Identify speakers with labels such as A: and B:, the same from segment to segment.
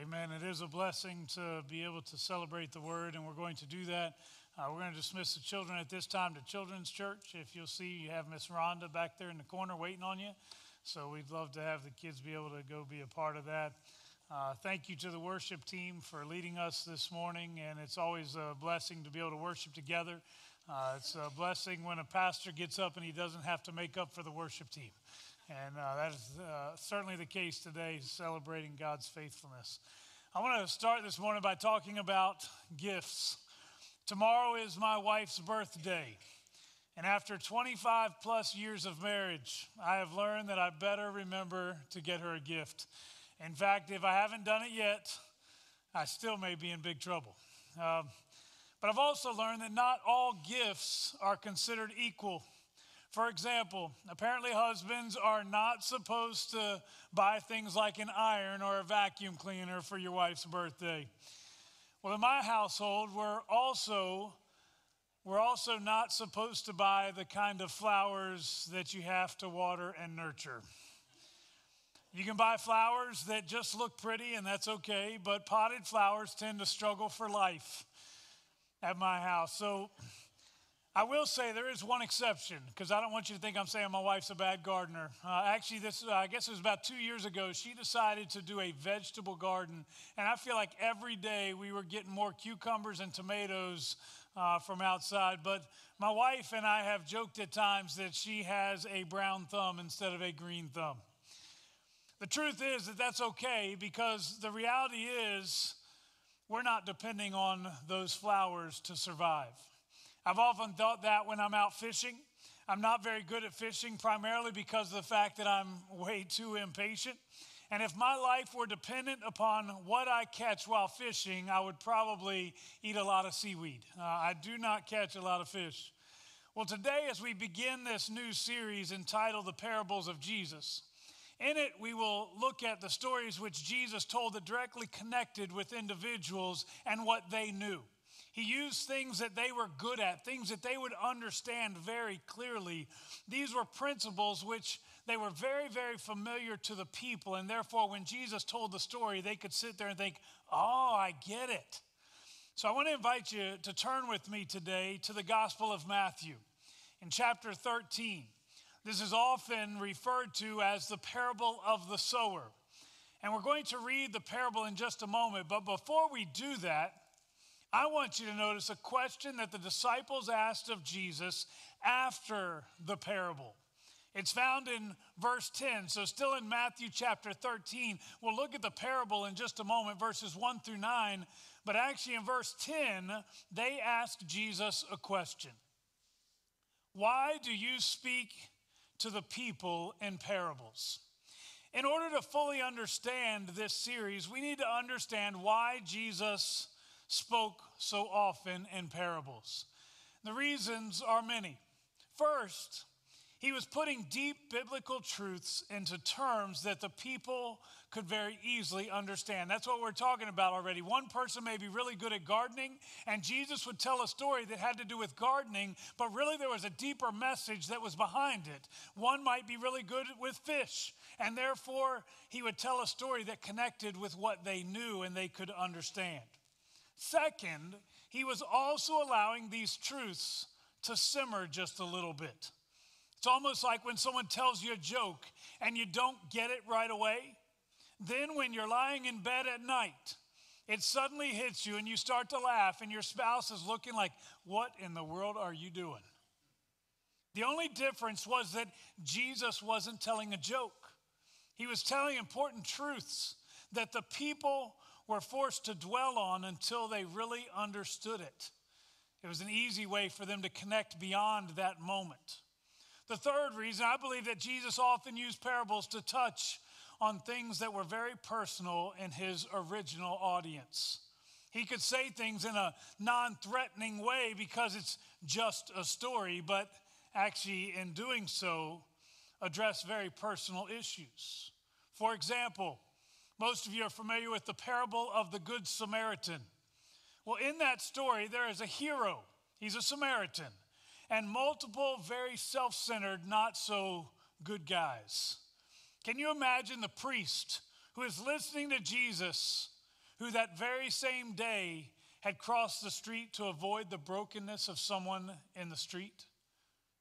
A: Amen. It is a blessing to be able to celebrate the word, and we're going to do that. Uh, we're going to dismiss the children at this time to Children's Church. If you'll see, you have Miss Rhonda back there in the corner waiting on you. So we'd love to have the kids be able to go be a part of that. Uh, thank you to the worship team for leading us this morning, and it's always a blessing to be able to worship together. Uh, it's a blessing when a pastor gets up and he doesn't have to make up for the worship team. And uh, that is uh, certainly the case today, celebrating God's faithfulness. I want to start this morning by talking about gifts. Tomorrow is my wife's birthday. And after 25 plus years of marriage, I have learned that I better remember to get her a gift. In fact, if I haven't done it yet, I still may be in big trouble. Um, but I've also learned that not all gifts are considered equal. For example, apparently husbands are not supposed to buy things like an iron or a vacuum cleaner for your wife's birthday. Well, in my household, we're also we're also not supposed to buy the kind of flowers that you have to water and nurture. You can buy flowers that just look pretty, and that's okay, but potted flowers tend to struggle for life at my house. So I will say there is one exception because I don't want you to think I'm saying my wife's a bad gardener. Uh, actually, this uh, I guess it was about two years ago. She decided to do a vegetable garden, and I feel like every day we were getting more cucumbers and tomatoes uh, from outside. But my wife and I have joked at times that she has a brown thumb instead of a green thumb. The truth is that that's okay because the reality is we're not depending on those flowers to survive. I've often thought that when I'm out fishing. I'm not very good at fishing, primarily because of the fact that I'm way too impatient. And if my life were dependent upon what I catch while fishing, I would probably eat a lot of seaweed. Uh, I do not catch a lot of fish. Well, today, as we begin this new series entitled The Parables of Jesus, in it, we will look at the stories which Jesus told that directly connected with individuals and what they knew. He used things that they were good at, things that they would understand very clearly. These were principles which they were very, very familiar to the people. And therefore, when Jesus told the story, they could sit there and think, oh, I get it. So I want to invite you to turn with me today to the Gospel of Matthew in chapter 13. This is often referred to as the parable of the sower. And we're going to read the parable in just a moment. But before we do that, I want you to notice a question that the disciples asked of Jesus after the parable. It's found in verse 10. So, still in Matthew chapter 13, we'll look at the parable in just a moment, verses 1 through 9. But actually, in verse 10, they ask Jesus a question Why do you speak to the people in parables. In order to fully understand this series, we need to understand why Jesus spoke so often in parables. The reasons are many. First, he was putting deep biblical truths into terms that the people could very easily understand. That's what we're talking about already. One person may be really good at gardening, and Jesus would tell a story that had to do with gardening, but really there was a deeper message that was behind it. One might be really good with fish, and therefore he would tell a story that connected with what they knew and they could understand. Second, he was also allowing these truths to simmer just a little bit. It's almost like when someone tells you a joke and you don't get it right away. Then, when you're lying in bed at night, it suddenly hits you and you start to laugh, and your spouse is looking like, What in the world are you doing? The only difference was that Jesus wasn't telling a joke, he was telling important truths that the people were forced to dwell on until they really understood it. It was an easy way for them to connect beyond that moment. The third reason, I believe that Jesus often used parables to touch on things that were very personal in his original audience. He could say things in a non threatening way because it's just a story, but actually, in doing so, address very personal issues. For example, most of you are familiar with the parable of the Good Samaritan. Well, in that story, there is a hero, he's a Samaritan and multiple very self centered, not so good guys. Can you imagine the priest who is listening to Jesus who that very same day had crossed the street to avoid the brokenness of someone in the street?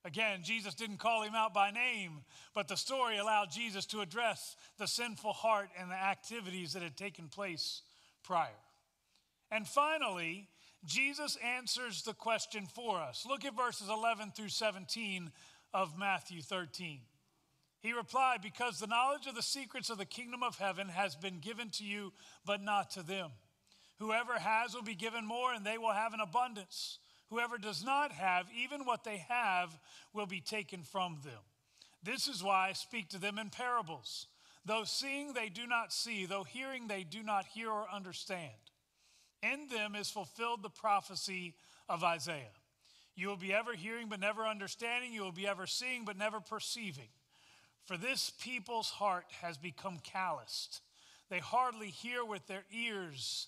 A: Again, Jesus didn't call him out by name, but the story allowed Jesus to address the sinful heart and the activities that had taken place prior. And finally, Jesus answers the question for us. Look at verses 11 through 17 of Matthew 13. He replied, Because the knowledge of the secrets of the kingdom of heaven has been given to you, but not to them. Whoever has will be given more, and they will have an abundance. Whoever does not have, even what they have, will be taken from them. This is why I speak to them in parables. Though seeing they do not see, though hearing they do not hear or understand. In them is fulfilled the prophecy of Isaiah. You will be ever hearing but never understanding. You will be ever seeing but never perceiving. For this people's heart has become calloused. They hardly hear with their ears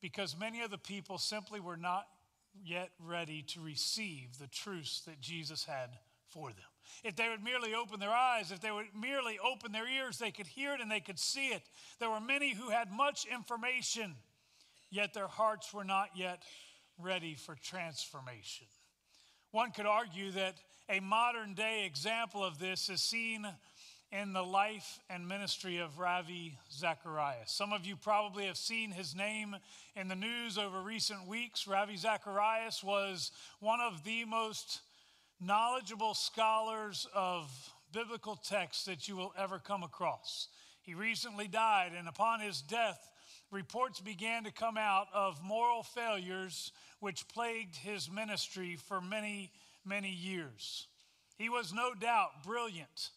A: because many of the people simply were not yet ready to receive the truths that Jesus had for them. If they would merely open their eyes, if they would merely open their ears, they could hear it and they could see it. There were many who had much information, yet their hearts were not yet ready for transformation. One could argue that a modern day example of this is seen in the life and ministry of Ravi Zacharias. Some of you probably have seen his name in the news over recent weeks. Ravi Zacharias was one of the most knowledgeable scholars of biblical texts that you will ever come across. He recently died, and upon his death, reports began to come out of moral failures which plagued his ministry for many, many years. He was no doubt brilliant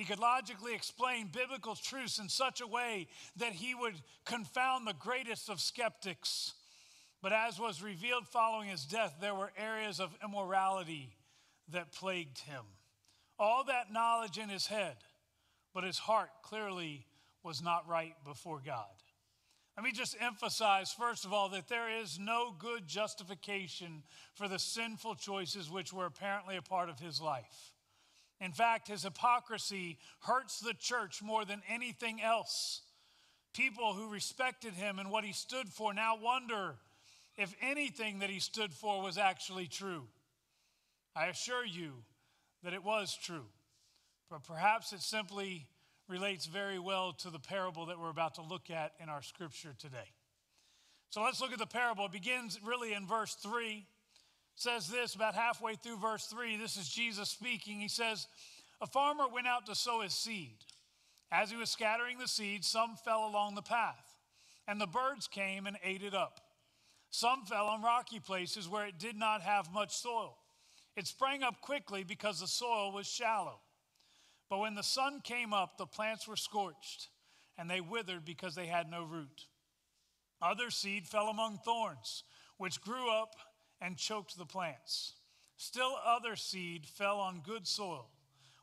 A: he could logically explain biblical truths in such a way that he would confound the greatest of skeptics. But as was revealed following his death, there were areas of immorality that plagued him. All that knowledge in his head, but his heart clearly was not right before God. Let me just emphasize, first of all, that there is no good justification for the sinful choices which were apparently a part of his life. In fact, his hypocrisy hurts the church more than anything else. People who respected him and what he stood for now wonder if anything that he stood for was actually true. I assure you that it was true, but perhaps it simply relates very well to the parable that we're about to look at in our scripture today. So let's look at the parable. It begins really in verse 3 says this about halfway through verse 3. This is Jesus speaking. He says, A farmer went out to sow his seed. As he was scattering the seed, some fell along the path, and the birds came and ate it up. Some fell on rocky places where it did not have much soil. It sprang up quickly because the soil was shallow. But when the sun came up, the plants were scorched, and they withered because they had no root. Other seed fell among thorns, which grew up and choked the plants. Still other seed fell on good soil,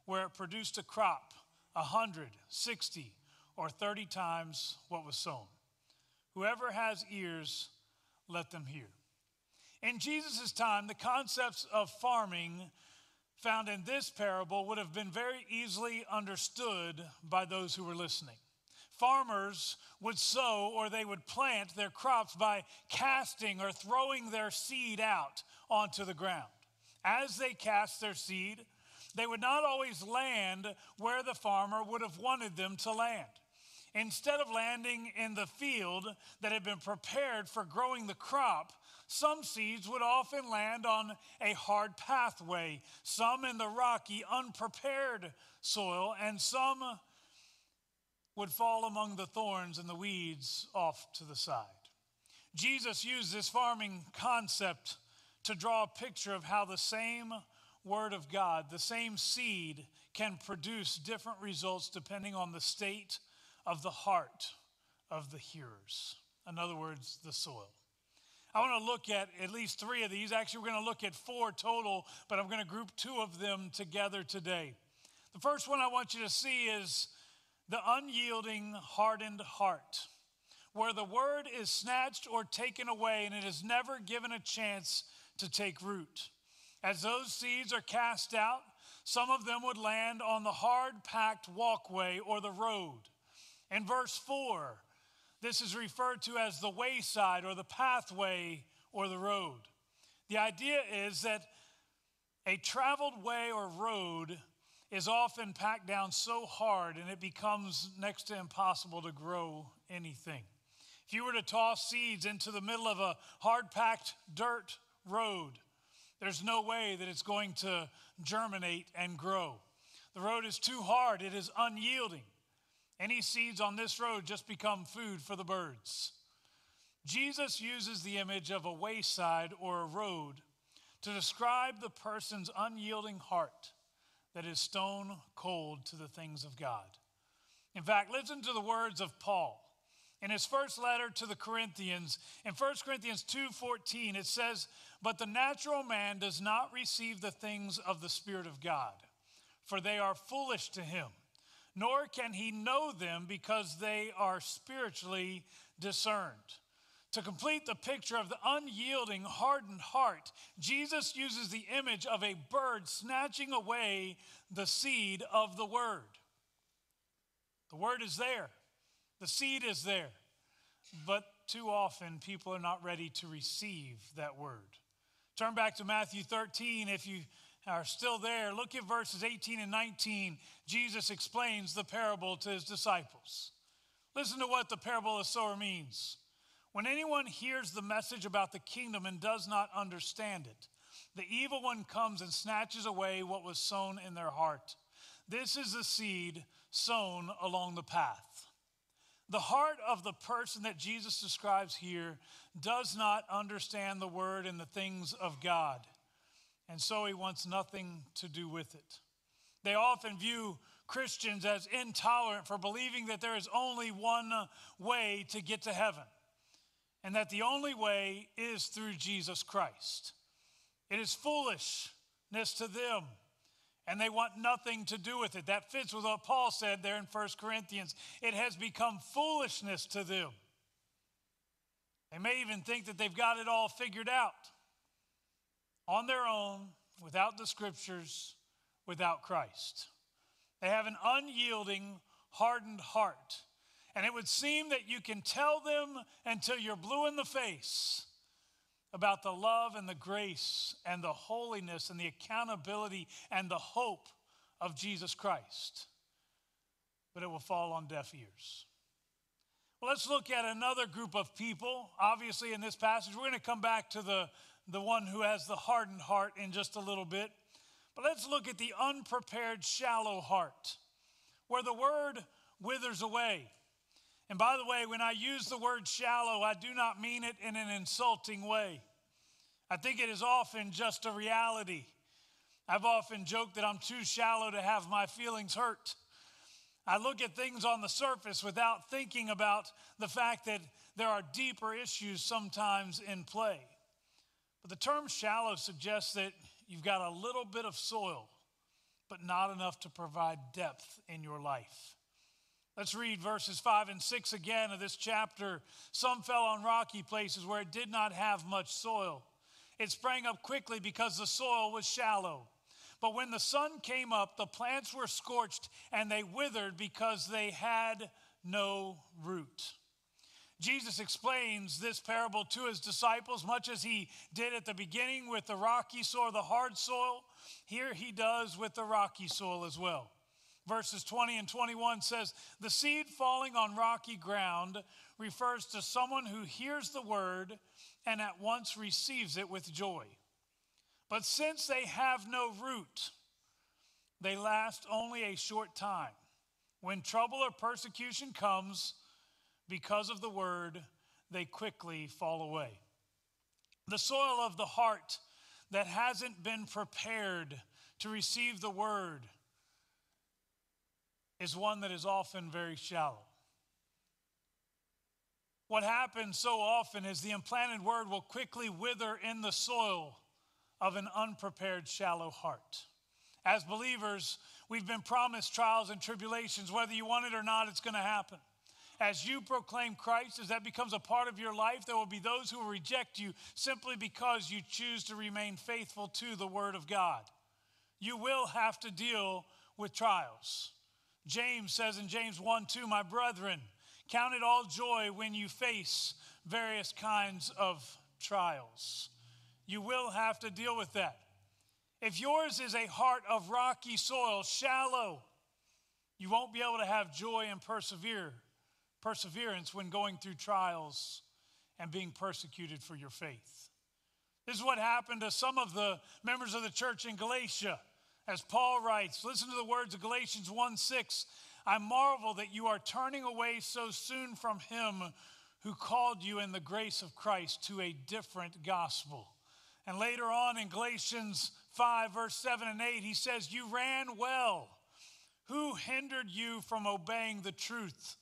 A: where it produced a crop a hundred, sixty, or thirty times what was sown. Whoever has ears, let them hear. In Jesus' time, the concepts of farming found in this parable would have been very easily understood by those who were listening farmers would sow or they would plant their crops by casting or throwing their seed out onto the ground. As they cast their seed, they would not always land where the farmer would have wanted them to land. Instead of landing in the field that had been prepared for growing the crop, some seeds would often land on a hard pathway, some in the rocky, unprepared soil, and some would fall among the thorns and the weeds off to the side. Jesus used this farming concept to draw a picture of how the same Word of God, the same seed, can produce different results depending on the state of the heart of the hearers. In other words, the soil. I want to look at at least three of these. Actually, we're going to look at four total, but I'm going to group two of them together today. The first one I want you to see is the unyielding, hardened heart, where the word is snatched or taken away and it is never given a chance to take root. As those seeds are cast out, some of them would land on the hard packed walkway or the road. In verse 4, this is referred to as the wayside or the pathway or the road. The idea is that a traveled way or road is often packed down so hard and it becomes next to impossible to grow anything. If you were to toss seeds into the middle of a hard packed dirt road, there's no way that it's going to germinate and grow. The road is too hard, it is unyielding. Any seeds on this road just become food for the birds. Jesus uses the image of a wayside or a road to describe the person's unyielding heart that is stone cold to the things of God. In fact, listen to the words of Paul. In his first letter to the Corinthians, in 1 Corinthians 2:14, it says, "But the natural man does not receive the things of the Spirit of God, for they are foolish to him, nor can he know them because they are spiritually discerned." To complete the picture of the unyielding, hardened heart, Jesus uses the image of a bird snatching away the seed of the word. The word is there, the seed is there, but too often people are not ready to receive that word. Turn back to Matthew 13 if you are still there. Look at verses 18 and 19. Jesus explains the parable to his disciples. Listen to what the parable of the sower means. When anyone hears the message about the kingdom and does not understand it, the evil one comes and snatches away what was sown in their heart. This is the seed sown along the path. The heart of the person that Jesus describes here does not understand the word and the things of God, and so he wants nothing to do with it. They often view Christians as intolerant for believing that there is only one way to get to heaven and that the only way is through Jesus Christ. It is foolishness to them, and they want nothing to do with it. That fits with what Paul said there in 1 Corinthians. It has become foolishness to them. They may even think that they've got it all figured out on their own, without the scriptures, without Christ. They have an unyielding, hardened heart. And it would seem that you can tell them until you're blue in the face about the love and the grace and the holiness and the accountability and the hope of Jesus Christ. But it will fall on deaf ears. Well, let's look at another group of people. Obviously, in this passage, we're going to come back to the, the one who has the hardened heart in just a little bit. But let's look at the unprepared, shallow heart, where the word withers away. And by the way, when I use the word shallow, I do not mean it in an insulting way. I think it is often just a reality. I've often joked that I'm too shallow to have my feelings hurt. I look at things on the surface without thinking about the fact that there are deeper issues sometimes in play. But the term shallow suggests that you've got a little bit of soil, but not enough to provide depth in your life. Let's read verses 5 and 6 again of this chapter. Some fell on rocky places where it did not have much soil. It sprang up quickly because the soil was shallow. But when the sun came up, the plants were scorched and they withered because they had no root. Jesus explains this parable to his disciples, much as he did at the beginning with the rocky soil, the hard soil. Here he does with the rocky soil as well verses 20 and 21 says, The seed falling on rocky ground refers to someone who hears the word and at once receives it with joy. But since they have no root, they last only a short time. When trouble or persecution comes because of the word, they quickly fall away. The soil of the heart that hasn't been prepared to receive the word is one that is often very shallow. What happens so often is the implanted word will quickly wither in the soil of an unprepared, shallow heart. As believers, we've been promised trials and tribulations. Whether you want it or not, it's going to happen. As you proclaim Christ, as that becomes a part of your life, there will be those who will reject you simply because you choose to remain faithful to the Word of God. You will have to deal with trials. James says in James 1 2, My brethren, count it all joy when you face various kinds of trials. You will have to deal with that. If yours is a heart of rocky soil, shallow, you won't be able to have joy and persevere, perseverance when going through trials and being persecuted for your faith. This is what happened to some of the members of the church in Galatia. As Paul writes, listen to the words of Galatians 1 6. I marvel that you are turning away so soon from him who called you in the grace of Christ to a different gospel. And later on in Galatians 5, verse 7 and 8, he says, You ran well. Who hindered you from obeying the truth?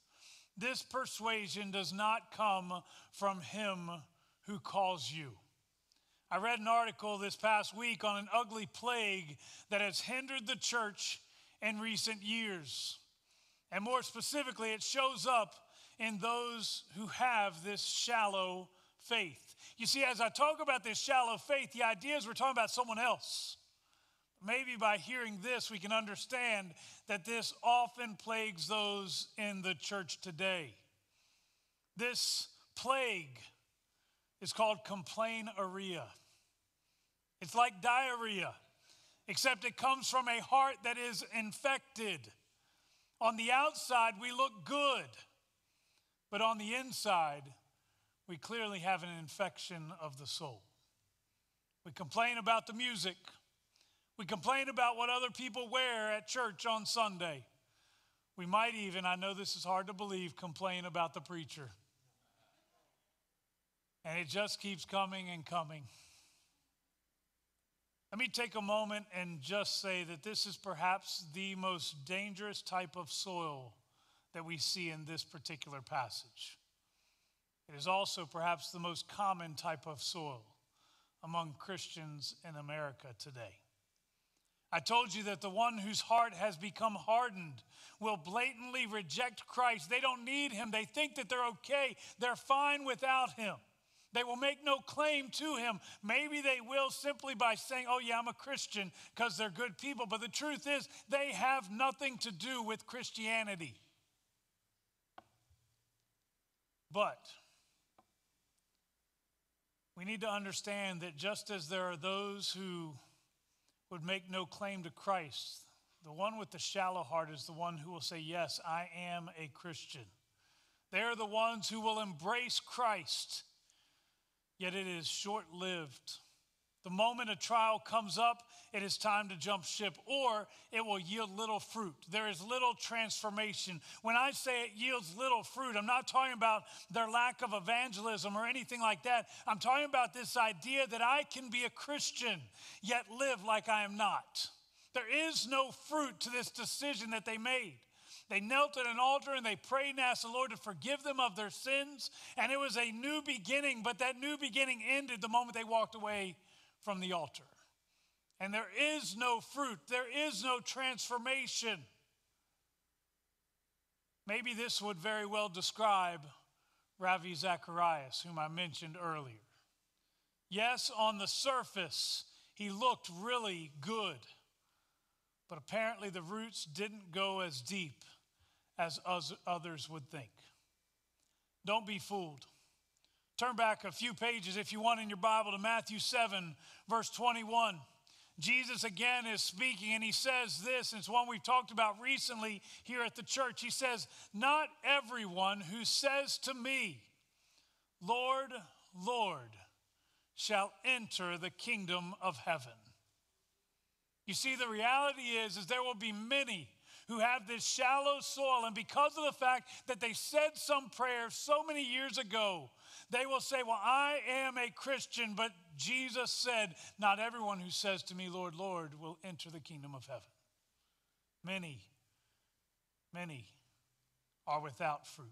A: This persuasion does not come from him who calls you. I read an article this past week on an ugly plague that has hindered the church in recent years. And more specifically, it shows up in those who have this shallow faith. You see, as I talk about this shallow faith, the idea is we're talking about someone else. Maybe by hearing this, we can understand that this often plagues those in the church today. This plague is called complaineria. It's like diarrhea, except it comes from a heart that is infected. On the outside, we look good, but on the inside, we clearly have an infection of the soul. We complain about the music. We complain about what other people wear at church on Sunday. We might even, I know this is hard to believe, complain about the preacher. And it just keeps coming and coming. Let me take a moment and just say that this is perhaps the most dangerous type of soil that we see in this particular passage. It is also perhaps the most common type of soil among Christians in America today. I told you that the one whose heart has become hardened will blatantly reject Christ. They don't need him. They think that they're okay. They're fine without him. They will make no claim to him. Maybe they will simply by saying, Oh, yeah, I'm a Christian because they're good people. But the truth is, they have nothing to do with Christianity. But we need to understand that just as there are those who would make no claim to Christ, the one with the shallow heart is the one who will say, Yes, I am a Christian. They're the ones who will embrace Christ, yet it is short lived. The moment a trial comes up, it is time to jump ship, or it will yield little fruit. There is little transformation. When I say it yields little fruit, I'm not talking about their lack of evangelism or anything like that. I'm talking about this idea that I can be a Christian, yet live like I am not. There is no fruit to this decision that they made. They knelt at an altar and they prayed and asked the Lord to forgive them of their sins. And it was a new beginning, but that new beginning ended the moment they walked away from the altar. And there is no fruit, there is no transformation. Maybe this would very well describe Ravi Zacharias, whom I mentioned earlier. Yes, on the surface, he looked really good, but apparently the roots didn't go as deep as others would think. Don't be fooled. Turn back a few pages, if you want, in your Bible to Matthew 7, verse 21. Jesus again is speaking, and he says this, and it's one we've talked about recently here at the church. He says, Not everyone who says to me, Lord, Lord, shall enter the kingdom of heaven. You see, the reality is, is there will be many who have this shallow soil, and because of the fact that they said some prayer so many years ago, they will say, Well, I am a Christian, but Jesus said, Not everyone who says to me, Lord, Lord, will enter the kingdom of heaven. Many, many are without fruit.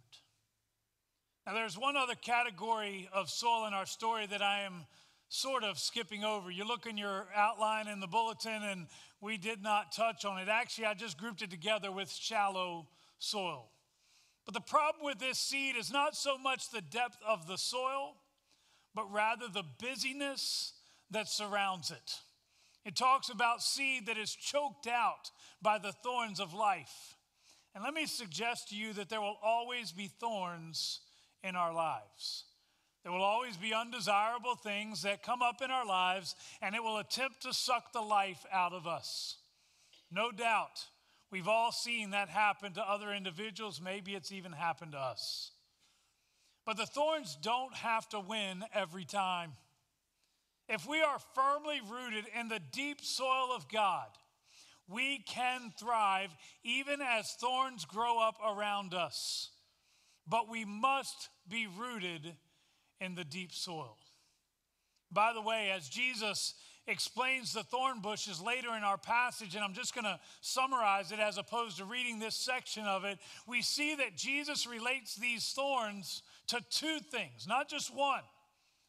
A: Now, there's one other category of soil in our story that I am sort of skipping over. You look in your outline in the bulletin, and we did not touch on it. Actually, I just grouped it together with shallow soil. But the problem with this seed is not so much the depth of the soil, but rather the busyness that surrounds it. It talks about seed that is choked out by the thorns of life. And let me suggest to you that there will always be thorns in our lives. There will always be undesirable things that come up in our lives, and it will attempt to suck the life out of us. No doubt, we've all seen that happen to other individuals. Maybe it's even happened to us. But the thorns don't have to win every time. If we are firmly rooted in the deep soil of God, we can thrive even as thorns grow up around us. But we must be rooted in the deep soil. By the way, as Jesus explains the thorn bushes later in our passage, and I'm just going to summarize it as opposed to reading this section of it, we see that Jesus relates these thorns to two things, not just one.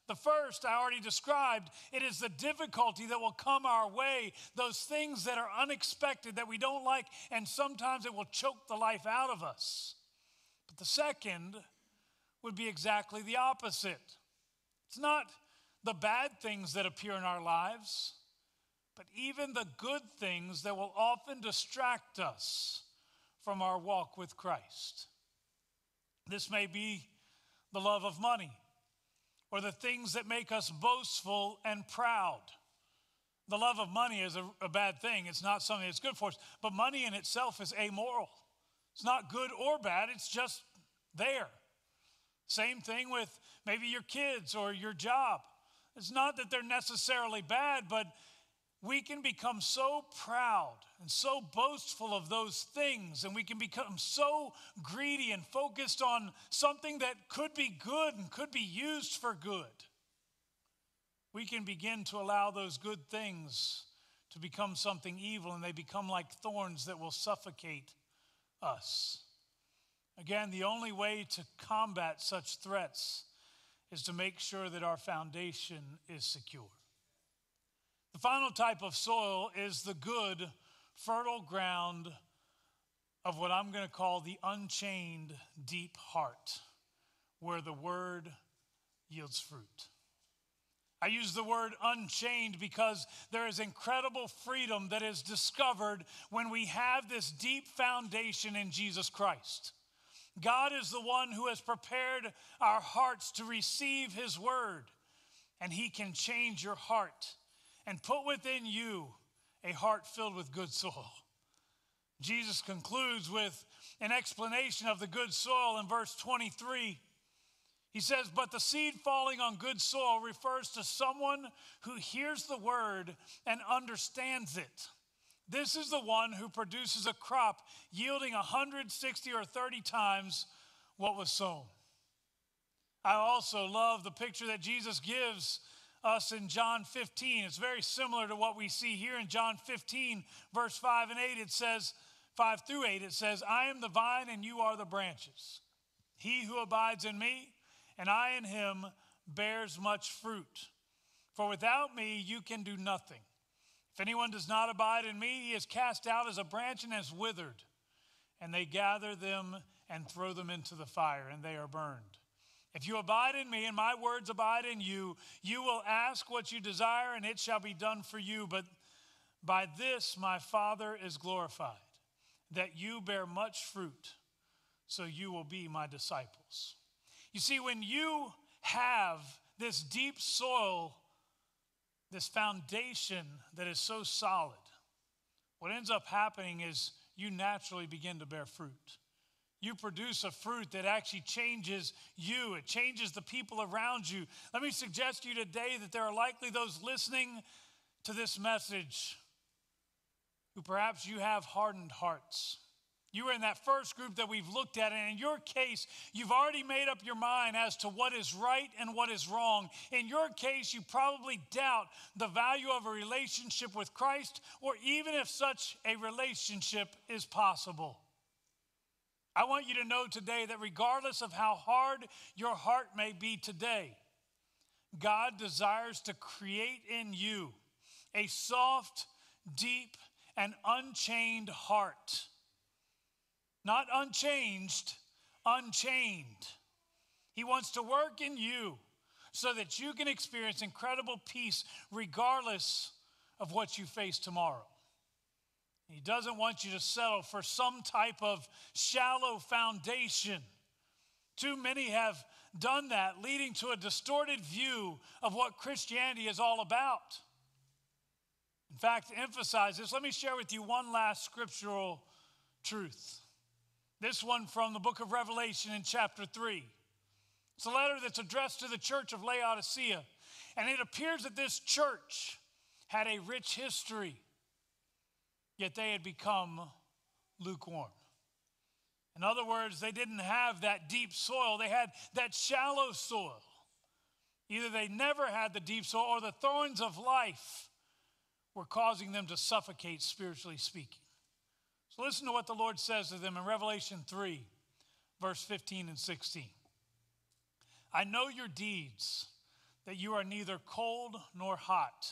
A: The first I already described, it is the difficulty that will come our way, those things that are unexpected that we don't like, and sometimes it will choke the life out of us. But the second would be exactly the opposite. It's not the bad things that appear in our lives, but even the good things that will often distract us from our walk with Christ. This may be the love of money or the things that make us boastful and proud. The love of money is a, a, bad thing. It's not something that's good for us. But money in itself is amoral. It's not good or bad, it's just there. Same thing with maybe your kids or your job. It's not that they're necessarily bad, but we can become so proud and so boastful of those things, and we can become so greedy and focused on something that could be good and could be used for good. We can begin to allow those good things to become something evil, and they become like thorns that will suffocate us. Again, the only way to combat such threats is to make sure that our foundation is secure. The final type of soil is the good, fertile ground of what I'm going to call the unchained deep heart, where the word yields fruit. I use the word unchained because there is incredible freedom that is discovered when we have this deep foundation in Jesus Christ. God is the one who has prepared our hearts to receive His word, and He can change your heart and put within you a heart filled with good soil. Jesus concludes with an explanation of the good soil in verse 23. He says, But the seed falling on good soil refers to someone who hears the word and understands it. This is the one who produces a crop yielding 160 or 30 times what was sown. I also love the picture that Jesus gives us in John 15. It's very similar to what we see here in John 15, verse 5 and 8. It says, 5 through 8, it says, I am the vine and you are the branches. He who abides in me and I in him bears much fruit. For without me you can do nothing. If anyone does not abide in me, he is cast out as a branch and is withered. And they gather them and throw them into the fire, and they are burned. If you abide in me and my words abide in you, you will ask what you desire, and it shall be done for you. But by this my Father is glorified, that you bear much fruit, so you will be my disciples. You see, when you have this deep soil this foundation that is so solid, what ends up happening is you naturally begin to bear fruit. You produce a fruit that actually changes you, it changes the people around you. Let me suggest to you today that there are likely those listening to this message who perhaps you have hardened hearts. You were in that first group that we've looked at, and in your case, you've already made up your mind as to what is right and what is wrong. In your case, you probably doubt the value of a relationship with Christ, or even if such a relationship is possible. I want you to know today that regardless of how hard your heart may be today, God desires to create in you a soft, deep, and unchained heart. Not unchanged, unchained. He wants to work in you so that you can experience incredible peace regardless of what you face tomorrow. He doesn't want you to settle for some type of shallow foundation. Too many have done that, leading to a distorted view of what Christianity is all about. In fact, to emphasize this, let me share with you one last scriptural truth. This one from the book of Revelation in chapter 3. It's a letter that's addressed to the church of Laodicea. And it appears that this church had a rich history, yet they had become lukewarm. In other words, they didn't have that deep soil, they had that shallow soil. Either they never had the deep soil or the thorns of life were causing them to suffocate, spiritually speaking. So listen to what the Lord says to them in Revelation 3, verse 15 and 16. I know your deeds, that you are neither cold nor hot.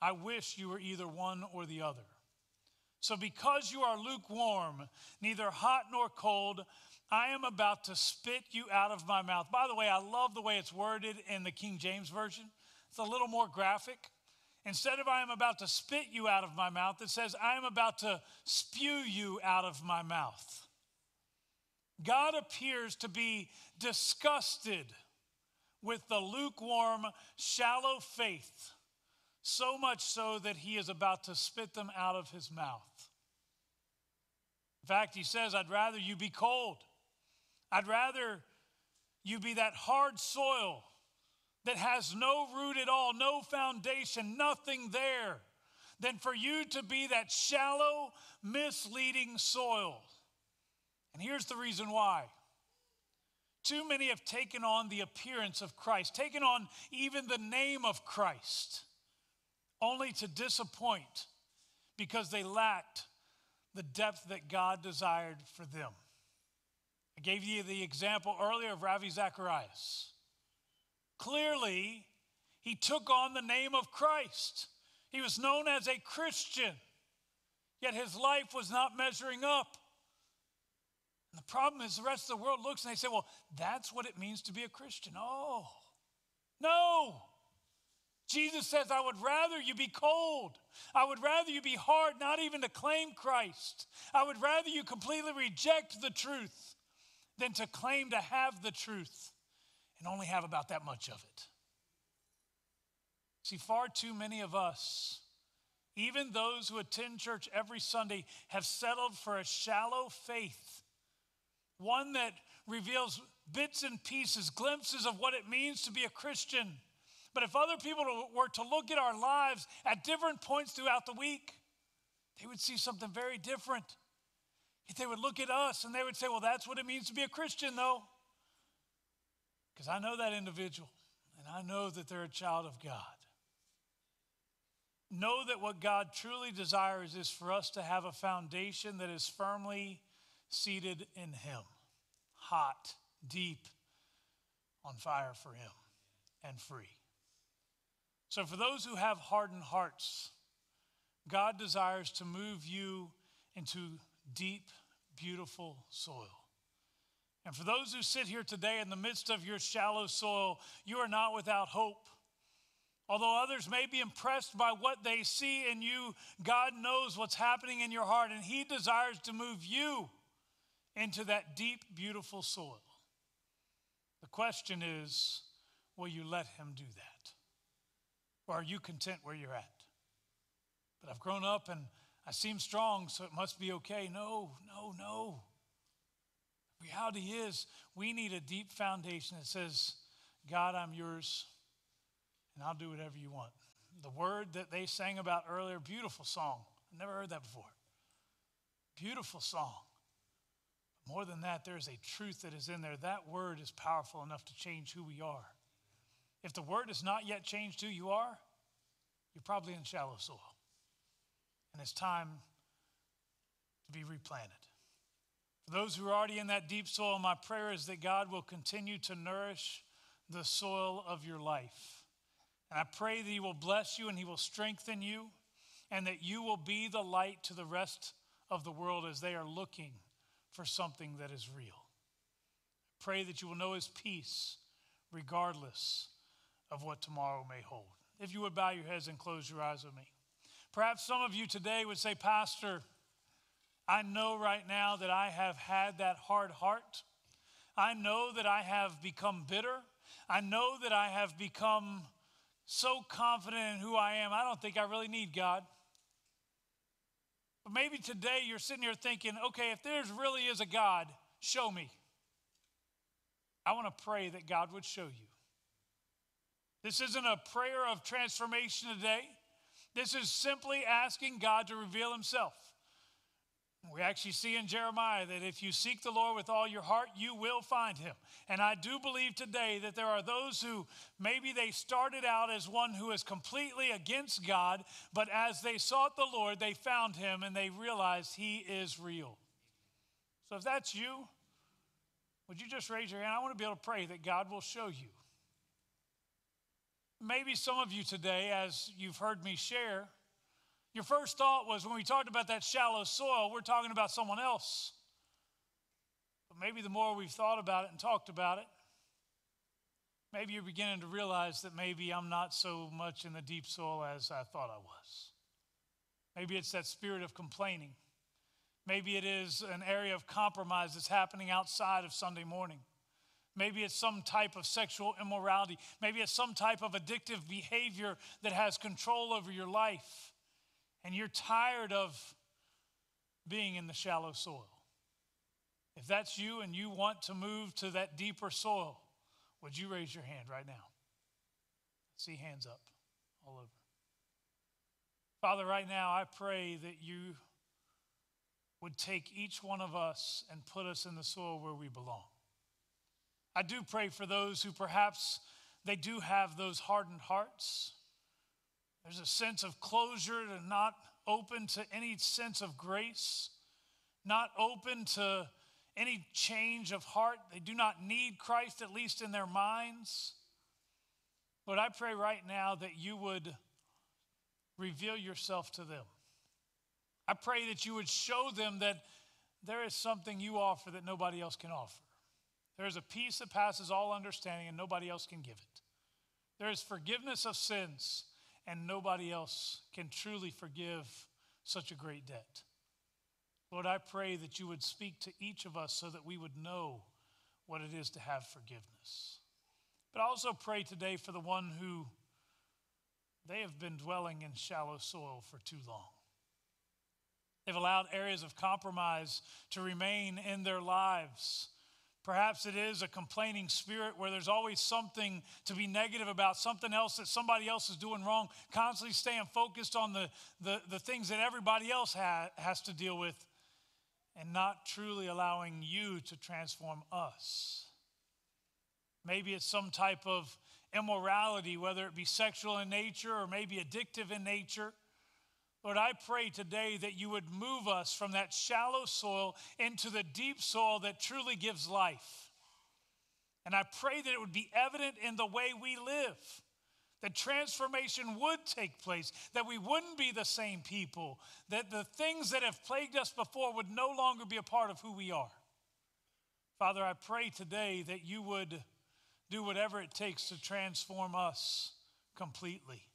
A: I wish you were either one or the other. So, because you are lukewarm, neither hot nor cold, I am about to spit you out of my mouth. By the way, I love the way it's worded in the King James Version. It's a little more graphic. Instead of I am about to spit you out of my mouth, it says I am about to spew you out of my mouth. God appears to be disgusted with the lukewarm, shallow faith, so much so that he is about to spit them out of his mouth. In fact, he says, I'd rather you be cold. I'd rather you be that hard soil that has no root at all, no foundation, nothing there, than for you to be that shallow, misleading soil. And here's the reason why. Too many have taken on the appearance of Christ, taken on even the name of Christ, only to disappoint because they lacked the depth that God desired for them. I gave you the example earlier of Ravi Zacharias. Clearly, he took on the name of Christ. He was known as a Christian, yet his life was not measuring up. And the problem is, the rest of the world looks and they say, well, that's what it means to be a Christian. Oh, no. Jesus says, I would rather you be cold. I would rather you be hard, not even to claim Christ. I would rather you completely reject the truth than to claim to have the truth and only have about that much of it. See, far too many of us, even those who attend church every Sunday, have settled for a shallow faith, one that reveals bits and pieces, glimpses of what it means to be a Christian. But if other people were to look at our lives at different points throughout the week, they would see something very different. If they would look at us and they would say, Well, that's what it means to be a Christian, though. Because I know that individual and I know that they're a child of God. Know that what God truly desires is for us to have a foundation that is firmly seated in Him, hot, deep, on fire for Him, and free. So, for those who have hardened hearts, God desires to move you into deep, beautiful soil. And for those who sit here today in the midst of your shallow soil, you are not without hope. Although others may be impressed by what they see in you, God knows what's happening in your heart, and He desires to move you into that deep, beautiful soil. The question is will you let Him do that? Or are you content where you're at? But I've grown up and I seem strong, so it must be okay. No, no, no. Reality is, we need a deep foundation that says, God, I'm yours, and I'll do whatever you want. The word that they sang about earlier, beautiful song. I never heard that before. Beautiful song. More than that, there is a truth that is in there. That word is powerful enough to change who we are. If the word has not yet changed who you are, you're probably in shallow soil. And it's time to be replanted. For those who are already in that deep soil, my prayer is that God will continue to nourish the soil of your life. And I pray that He will bless you and He will strengthen you, and that you will be the light to the rest of the world as they are looking for something that is real. Pray that you will know His peace regardless of what tomorrow may hold. If you would bow your heads and close your eyes with me. Perhaps some of you today would say, Pastor, I know right now that I have had that hard heart. I know that I have become bitter. I know that I have become so confident in who I am, I don't think I really need God. But maybe today you're sitting here thinking, okay, if there really is a God, show me. I want to pray that God would show you. This isn't a prayer of transformation today. This is simply asking God to reveal himself. We actually see in Jeremiah that if you seek the Lord with all your heart, you will find him. And I do believe today that there are those who maybe they started out as one who is completely against God, but as they sought the Lord, they found him and they realized he is real. So if that's you, would you just raise your hand? I want to be able to pray that God will show you. Maybe some of you today, as you've heard me share, your first thought was when we talked about that shallow soil, we're talking about someone else. But maybe the more we've thought about it and talked about it, maybe you're beginning to realize that maybe I'm not so much in the deep soil as I thought I was. Maybe it's that spirit of complaining. Maybe it is an area of compromise that's happening outside of Sunday morning. Maybe it's some type of sexual immorality. Maybe it's some type of addictive behavior that has control over your life and you're tired of being in the shallow soil, if that's you and you want to move to that deeper soil, would you raise your hand right now? See hands up all over. Father, right now I pray that you would take each one of us and put us in the soil where we belong. I do pray for those who perhaps they do have those hardened hearts. There's a sense of closure to not open to any sense of grace, not open to any change of heart. They do not need Christ, at least in their minds. But I pray right now that you would reveal yourself to them. I pray that you would show them that there is something you offer that nobody else can offer. There is a peace that passes all understanding, and nobody else can give it. There is forgiveness of sins and nobody else can truly forgive such a great debt. Lord, I pray that you would speak to each of us so that we would know what it is to have forgiveness. But I also pray today for the one who they have been dwelling in shallow soil for too long. They've allowed areas of compromise to remain in their lives Perhaps it is a complaining spirit where there's always something to be negative about, something else that somebody else is doing wrong, constantly staying focused on the, the, the things that everybody else ha- has to deal with, and not truly allowing you to transform us. Maybe it's some type of immorality, whether it be sexual in nature or maybe addictive in nature. Lord, I pray today that you would move us from that shallow soil into the deep soil that truly gives life. And I pray that it would be evident in the way we live, that transformation would take place, that we wouldn't be the same people, that the things that have plagued us before would no longer be a part of who we are. Father, I pray today that you would do whatever it takes to transform us completely.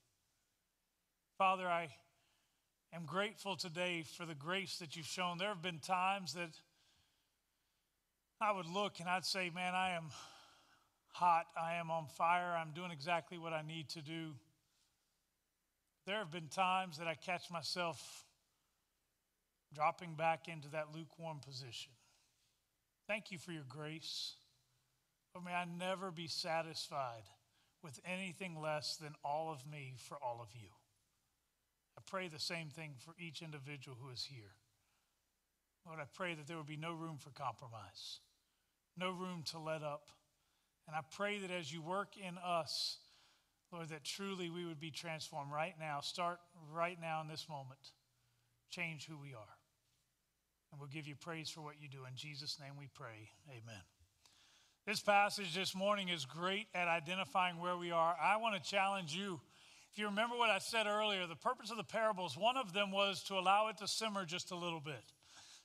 A: Father, I am grateful today for the grace that you've shown. There have been times that I would look and I'd say, Man, I am hot. I am on fire. I'm doing exactly what I need to do. There have been times that I catch myself dropping back into that lukewarm position. Thank you for your grace. But may I never be satisfied with anything less than all of me for all of you. I pray the same thing for each individual who is here. Lord, I pray that there would be no room for compromise, no room to let up. And I pray that as you work in us, Lord, that truly we would be transformed right now. Start right now in this moment. Change who we are. And we'll give you praise for what you do. In Jesus' name we pray. Amen. This passage this morning is great at identifying where we are. I want to challenge you. If you remember what I said earlier, the purpose of the parables, one of them was to allow it to simmer just a little bit.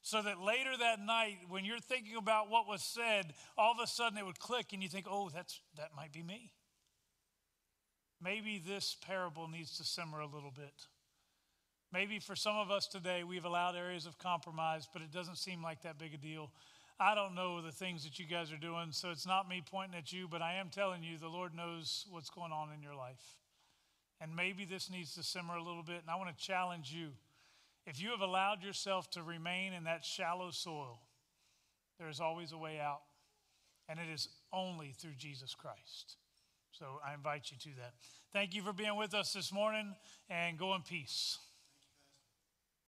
A: So that later that night, when you're thinking about what was said, all of a sudden it would click and you think, oh, that's, that might be me. Maybe this parable needs to simmer a little bit. Maybe for some of us today, we've allowed areas of compromise, but it doesn't seem like that big a deal. I don't know the things that you guys are doing, so it's not me pointing at you, but I am telling you the Lord knows what's going on in your life. And maybe this needs to simmer a little bit. And I want to challenge you. If you have allowed yourself to remain in that shallow soil, there is always a way out. And it is only through Jesus Christ. So I invite you to that. Thank you for being with us this morning and go in peace.